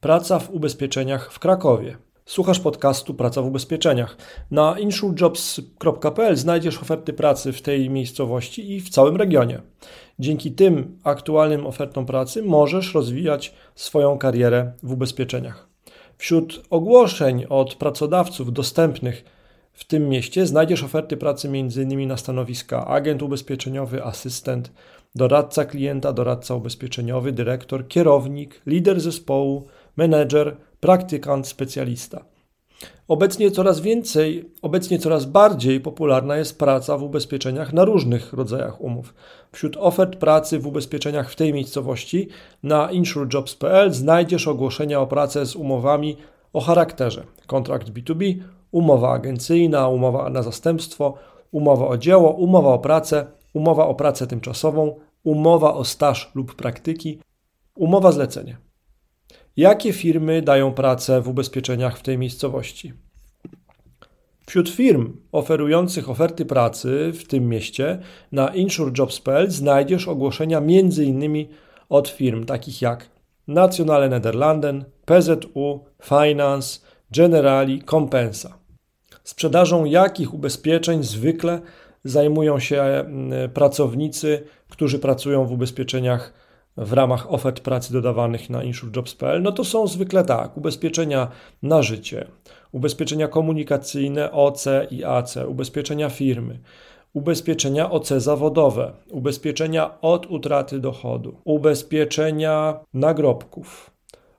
Praca w ubezpieczeniach w Krakowie. Słuchasz podcastu Praca w ubezpieczeniach. Na insurejobs.pl znajdziesz oferty pracy w tej miejscowości i w całym regionie. Dzięki tym aktualnym ofertom pracy możesz rozwijać swoją karierę w ubezpieczeniach. Wśród ogłoszeń od pracodawców dostępnych w tym mieście znajdziesz oferty pracy m.in. na stanowiska agent ubezpieczeniowy, asystent, doradca klienta, doradca ubezpieczeniowy, dyrektor, kierownik, lider zespołu, menedżer, praktykant, specjalista. Obecnie coraz więcej, obecnie coraz bardziej popularna jest praca w ubezpieczeniach na różnych rodzajach umów. Wśród ofert pracy w ubezpieczeniach w tej miejscowości na insurejobs.pl znajdziesz ogłoszenia o pracę z umowami o charakterze kontrakt B2B, umowa agencyjna, umowa na zastępstwo, umowa o dzieło, umowa o pracę, umowa o pracę tymczasową, umowa o staż lub praktyki, umowa zlecenie. Jakie firmy dają pracę w ubezpieczeniach w tej miejscowości? Wśród firm oferujących oferty pracy w tym mieście na insurejobs.pl znajdziesz ogłoszenia m.in. od firm takich jak Nationale Nederlanden, PZU, Finance, Generali, Compensa. Sprzedażą jakich ubezpieczeń zwykle zajmują się mm, pracownicy, którzy pracują w ubezpieczeniach w ramach ofert pracy dodawanych na insurejobs.pl, no to są zwykle tak, ubezpieczenia na życie, ubezpieczenia komunikacyjne OC i AC, ubezpieczenia firmy, ubezpieczenia OC zawodowe, ubezpieczenia od utraty dochodu, ubezpieczenia nagrobków,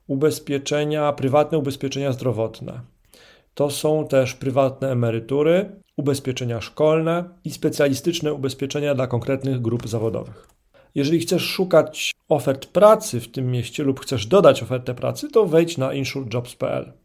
ubezpieczenia, prywatne ubezpieczenia zdrowotne. To są też prywatne emerytury, ubezpieczenia szkolne i specjalistyczne ubezpieczenia dla konkretnych grup zawodowych. Jeżeli chcesz szukać ofert pracy w tym mieście lub chcesz dodać ofertę pracy, to wejdź na insurejobs.pl.